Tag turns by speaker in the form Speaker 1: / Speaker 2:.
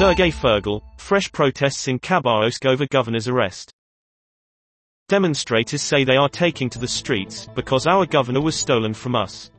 Speaker 1: Sergei Furgal, fresh protests in Khabarovsk over governor's arrest. Demonstrators say they are taking to the streets because our governor was stolen from us.